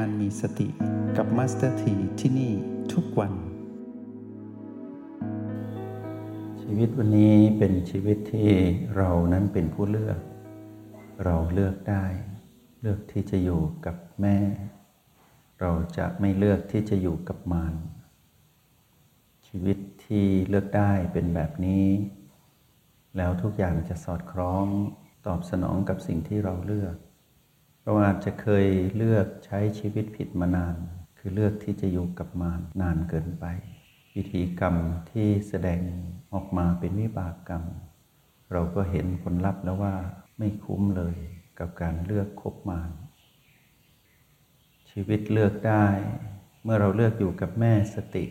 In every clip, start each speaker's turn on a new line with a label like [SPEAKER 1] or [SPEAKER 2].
[SPEAKER 1] การมีสติกับมาสเตอร์ทีที่นี่ทุกวัน
[SPEAKER 2] ชีวิตวันนี้เป็นชีวิตที่เรานั้นเป็นผู้เลือก เราเลือกได้ เลือกที่จะอยู่กับแม่ เราจะไม่เลือกที่จะอยู่กับมารชีวิตที่เลือกได้เป็นแบบนี้ แล้วทุกอย่างจะสอดคล้องตอบสนองกับสิ่งที่เราเลือก เราอาจจะเคยเลือกใช้ชีวิตผิดมานาน คือเลือกที่จะอยู่กับมารนานเกินไป วิธีกรรมที่แสดงออกมาเป็นวิบากกรรม เราก็เห็นผลลัพธ์แล้วว่าไม่คุ้มเลยกับการเลือกคบมารชีวิตเลือกได้ เมื่อเราเลือกอยู่กับแม่สติ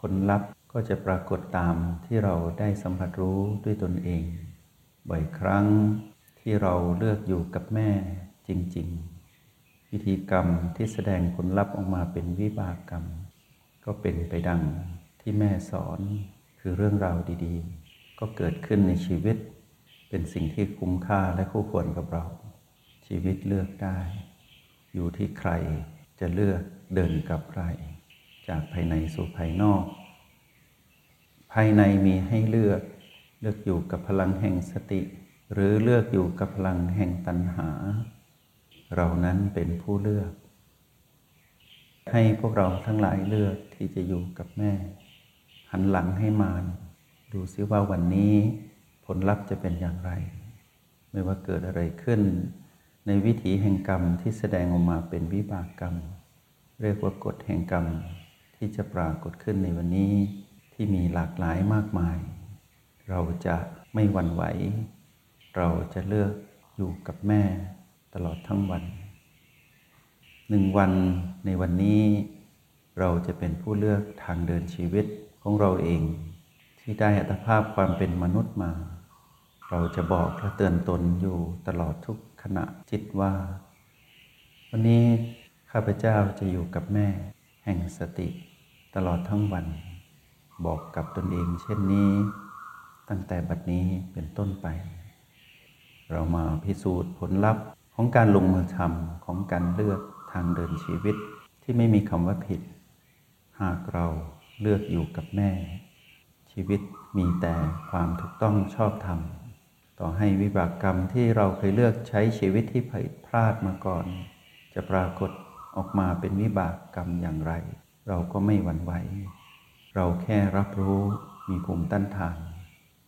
[SPEAKER 2] ผลลัพธ์ก็จะปรากฏตามที่เราได้สัมผัสรู้ด้วยตนเอง บ่อยครั้งที่เราเลือกอยู่กับแม่ จริง ๆ วิธีกรรมที่แสดงผลลัพธ์ออกมาเป็นวิบากกรรม ก็เป็นไปดังที่แม่สอนคือเรื่องราวดีๆ ก็เกิดขึ้นในชีวิต เป็นสิ่งที่คุ้มค่าและคู่ควรกับเรา ชีวิตเลือกได้ อยู่ที่ใครจะเลือกเดินกับใคร จากภายในสู่ภายนอก ภายในมีให้เลือกเลือกอยู่กับพลังแห่งสติ หรือเลือกอยู่กับพลังแห่งตัณหา เรานั้นเป็นผู้เลือก ให้พวกเราทั้งหลายเลือกที่จะอยู่กับแม่ หันหลังให้มารดูซิว่าวันนี้ผลลัพธ์จะเป็นอย่างไร ไม่ว่าเกิดอะไรขึ้น ในวิถีแห่งกรรมที่แสดงออกมาเป็นวิบากกรรม เรียกว่ากฎแห่งกรรมที่จะปรากฏขึ้นในวันนี้ที่มีหลากหลายมากมาย เราจะไม่หวั่นไหว เราจะเลือกอยู่กับแม่ ตลอดทั้งวัน หนึ่งวันในวันนี้เราจะเป็นผู้เลือกทางเดินชีวิตของเราเอง ที่ได้อัตภาพความเป็นมนุษย์มา เราจะบอกและเตือนตนอยู่ตลอดทุกขณะจิตว่า วันนี้ข้าพเจ้าจะอยู่กับแม่ แห่งสติ ตลอดทั้งวัน บอกกับตนเองเช่นนี้ ตั้งแต่บัดนี้เป็นต้นไป เรามาพิสูจน์ผลลัพธ์ ของการลงมือทำของการเลือกทางเดินชีวิตที่ไม่มีคำว่าผิด หากเราเลือกอยู่กับแม่ ชีวิตมีแต่ความถูกต้องชอบธรรมต่อให้วิบากกรรมที่เราเคยเลือกใช้ชีวิตที่ผิดพลาดมาก่อน จะปรากฏออกมาเป็นวิบากกรรมอย่างไร เราก็ไม่หวั่นไหว เราแค่รับรู้มีภูมิต้านทาน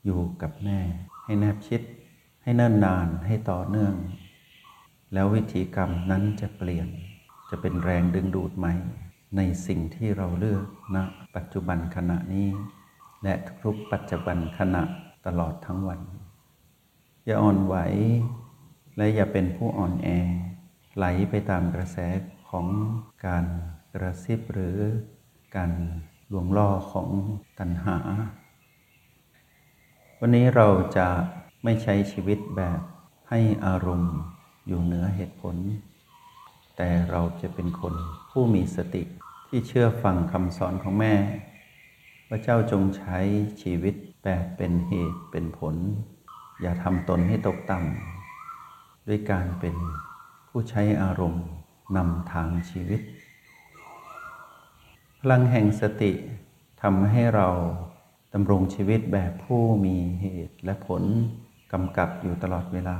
[SPEAKER 2] อยู่กับแม่ ให้แนบชิด ให้เนิ่นนานให้ต่อเนื่อง แล้ววิธีกรรมนั้นจะเปลี่ยน จะเป็นแรงดึงดูดใหม่ ในสิ่งที่เราเลือกณนะปัจจุบันขณะนี้ และทุกปัจจุบันขณะตลอดทั้งวัน อย่าอ่อนไหว และอย่าเป็นผู้อ่อนแอ ไหลไปตามกระแสของการกระซิบหรือการลวงล่อของตัณหา วันนี้เราจะไม่ใช้ชีวิตแบบให้อารมณ์ อยู่เหนือเหตุผล แต่เราจะเป็นคนผู้มีสติที่เชื่อฟังคำสอนของแม่ว่าเจ้าจงใช้ชีวิตแบบเป็นเหตุเป็นผล อย่าทำตนให้ตกต่ำด้วยการเป็นผู้ใช้อารมณ์นำทางชีวิต พลังแห่งสติทำให้เราดำรงชีวิตแบบผู้มีเหตุและผลกำกับอยู่ตลอดเวลา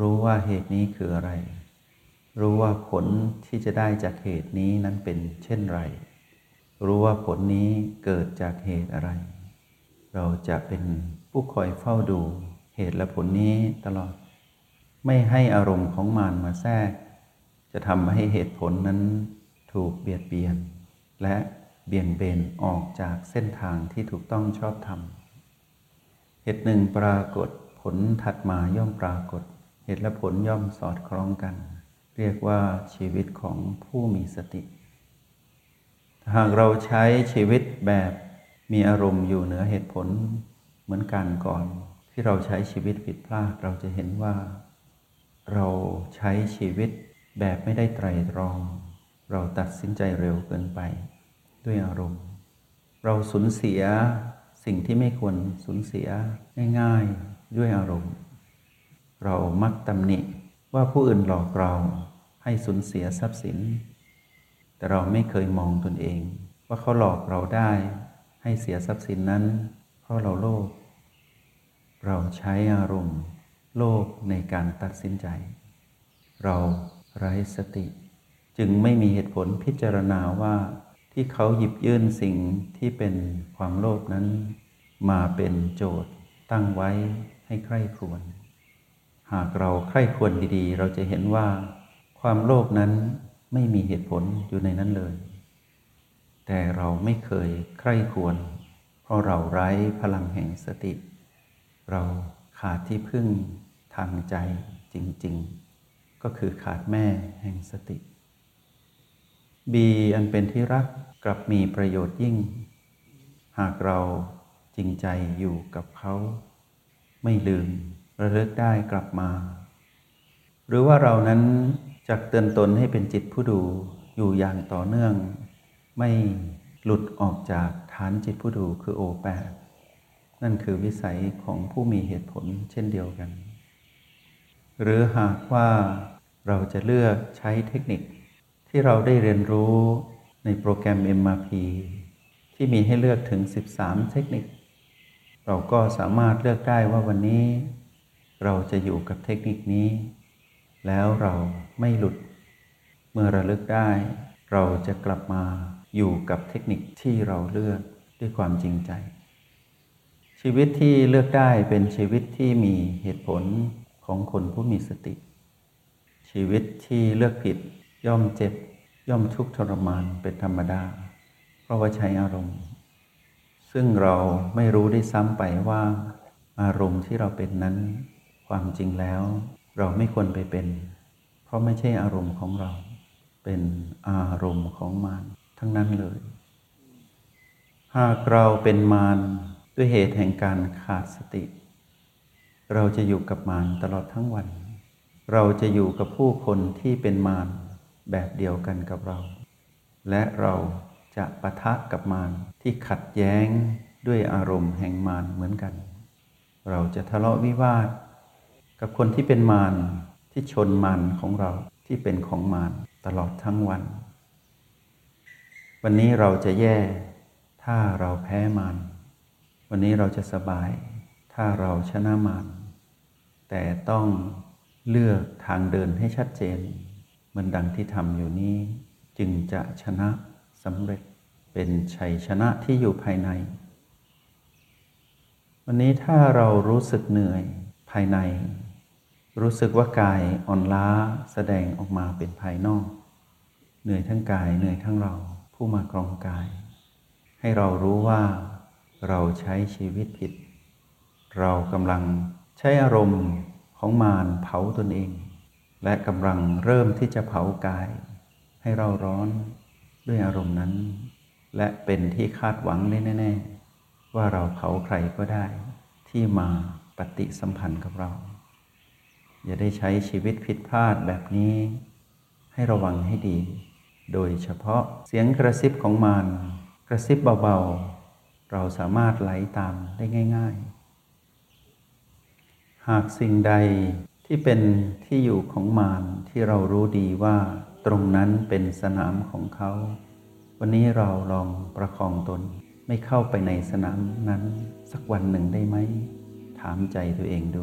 [SPEAKER 2] รู้ว่าเหตุนี้คืออะไร รู้ว่าผลที่จะได้จากเหตุนี้นั้นเป็นเช่นไร รู้ว่าผลนี้เกิดจากเหตุอะไร เราจะเป็นผู้คอยเฝ้าดูเหตุและผลนี้ตลอด ไม่ให้อารมณ์ของมารมาแทรก จะทำให้เหตุผลนั้นถูกเบียดเบียน และเบี่ยงเบนออกจากเส้นทางที่ถูกต้องชอบธรรม เหตุหนึ่งปรากฏผลถัดมาย่อมปรากฏ เหตุและผลย่อมสอดคล้องกัน เรียกว่าชีวิตของผู้มีสติ หากเราใช้ชีวิตแบบมีอารมณ์อยู่เหนือเหตุผลเหมือนกันก่อน ที่เราใช้ชีวิตผิดพลาดเราจะเห็นว่า เราใช้ชีวิตแบบไม่ได้ไตรตรอง เราตัดสินใจเร็วเกินไป ด้วยอารมณ์ เราสูญเสียสิ่งที่ไม่ควรสูญเสียง่าย ๆ ด้วยอารมณ์ เรามักตำหนิว่าผู้อื่นหลอกเราให้สูญเสียทรัพย์สิน แต่เราไม่เคยมองตนเอง ว่าเขาหลอกเราได้ให้เสียทรัพย์สินนั้น เพราะเราโลภเราใช้อารมณ์ โลภในการตัดสินใจ เราไร้สติ จึงไม่มีเหตุผลพิจารณาว่าที่เขาหยิบยื่นสิ่งที่เป็นความโลภนั้น มาเป็นโจทย์ตั้งไว้ให้ใคร่ครวญ หากเราใคร่ควญดีๆ เราจะเห็นว่าความโลภนั้นไม่มีเหตุผลอยู่ในนั้นเลย แต่เราไม่เคยใคร่ควญเพราะเราไร้พลังแห่งสติ เราขาดที่พึ่งทางใจจริงๆ ก็คือขาดแม่แห่งสติ บีอันเป็นที่รักกลับมีประโยชน์ยิ่ง หากเราจริงใจอยู่กับเขา ไม่ลืม ระลึกได้กลับมา หรือว่าเรานั้นจักเตือนตนให้เป็นจิตผู้ดูอยู่อย่างต่อเนื่อง ไม่หลุดออกจากฐานจิตผู้ดูคือโอแปดนั่นคือวิสัยของผู้มีเหตุผลเช่นเดียวกัน หรือหากว่าเราจะเลือกใช้เทคนิคที่เราได้เรียนรู้ในโปรแกรม MRP ที่มีให้เลือกถึง 13 เทคนิค เราก็สามารถเลือกได้ว่าวันนี้ เราจะอยู่กับเทคนิคนี้ แล้วเราไม่หลุด เมื่อระลึกได้ เราจะกลับมาอยู่กับเทคนิคที่เราเลือกด้วยความจริงใจ ชีวิตที่เลือกได้เป็นชีวิตที่มีเหตุผลของคนผู้มีสติ ชีวิตที่เลือกผิดย่อมเจ็บ ย่อมทุกข์ทรมานเป็นธรรมดา เพราะว่าใช้อารมณ์ ซึ่งเราไม่รู้ได้ซ้ำไปว่าอารมณ์ที่เราเป็นนั้น ความจริงแล้วเราไม่ควรไปเป็น เพราะไม่ใช่อารมณ์ของเรา เป็นอารมณ์ของมารทั้งนั้นเลย หากเราเป็นมารด้วยเหตุแห่งการขาดสติ เราจะอยู่กับมารตลอดทั้งวัน เราจะอยู่กับผู้คนที่เป็นมารแบบเดียวกันกับเรา และเราจะปะทะกับมารที่ขัดแย้งด้วยอารมณ์แห่งมารเหมือนกัน เราจะทะเลาะวิวาท กับคนที่เป็นมารที่ชนมารของเราที่เป็นของมารตลอดทั้งวัน วันนี้เราจะแย่ ถ้าเราแพ้มารวันนี้เราจะสบาย ถ้าเราชนะมารแต่ต้องเลือกทางเดินให้ชัดเจน เหมือนดังที่ทำอยู่นี้ จึงจะชนะสำเร็จเป็นชัยชนะที่อยู่ภายใน วันนี้ถ้าเรารู้สึกเหนื่อยภายใน รู้สึกว่ากายอ่อนล้าแสดงออกมาเป็นภายนอก เหนื่อยทั้งกายเหนื่อยทั้งเราผู้มากรองกาย ให้เรารู้ว่าเราใช้ชีวิตผิด เรากำลังใช้อารมณ์ของมารเผาตนเอง และกำลังเริ่มที่จะเผากาย ให้เราร้อนด้วยอารมณ์นั้น และเป็นที่คาดหวังแน่ ๆ ว่าเราเผาใครก็ได้ ที่มาปฏิสัมพันธ์กับเรา อย่าได้ใช้ชีวิตผิดพลาดแบบนี้ ให้ระวังให้ดี โดยเฉพาะเสียงกระซิบของมารกระซิบเบาๆ เราสามารถไหลตามได้ง่าย ๆ หากสิ่งใดที่เป็นที่อยู่ของมารที่เรารู้ดีว่าตรงนั้นเป็นสนามของเขา วันนี้เราลองประคองตน ไม่เข้าไปในสนามนั้นสักวันหนึ่งได้ไหม ถามใจตัวเองดู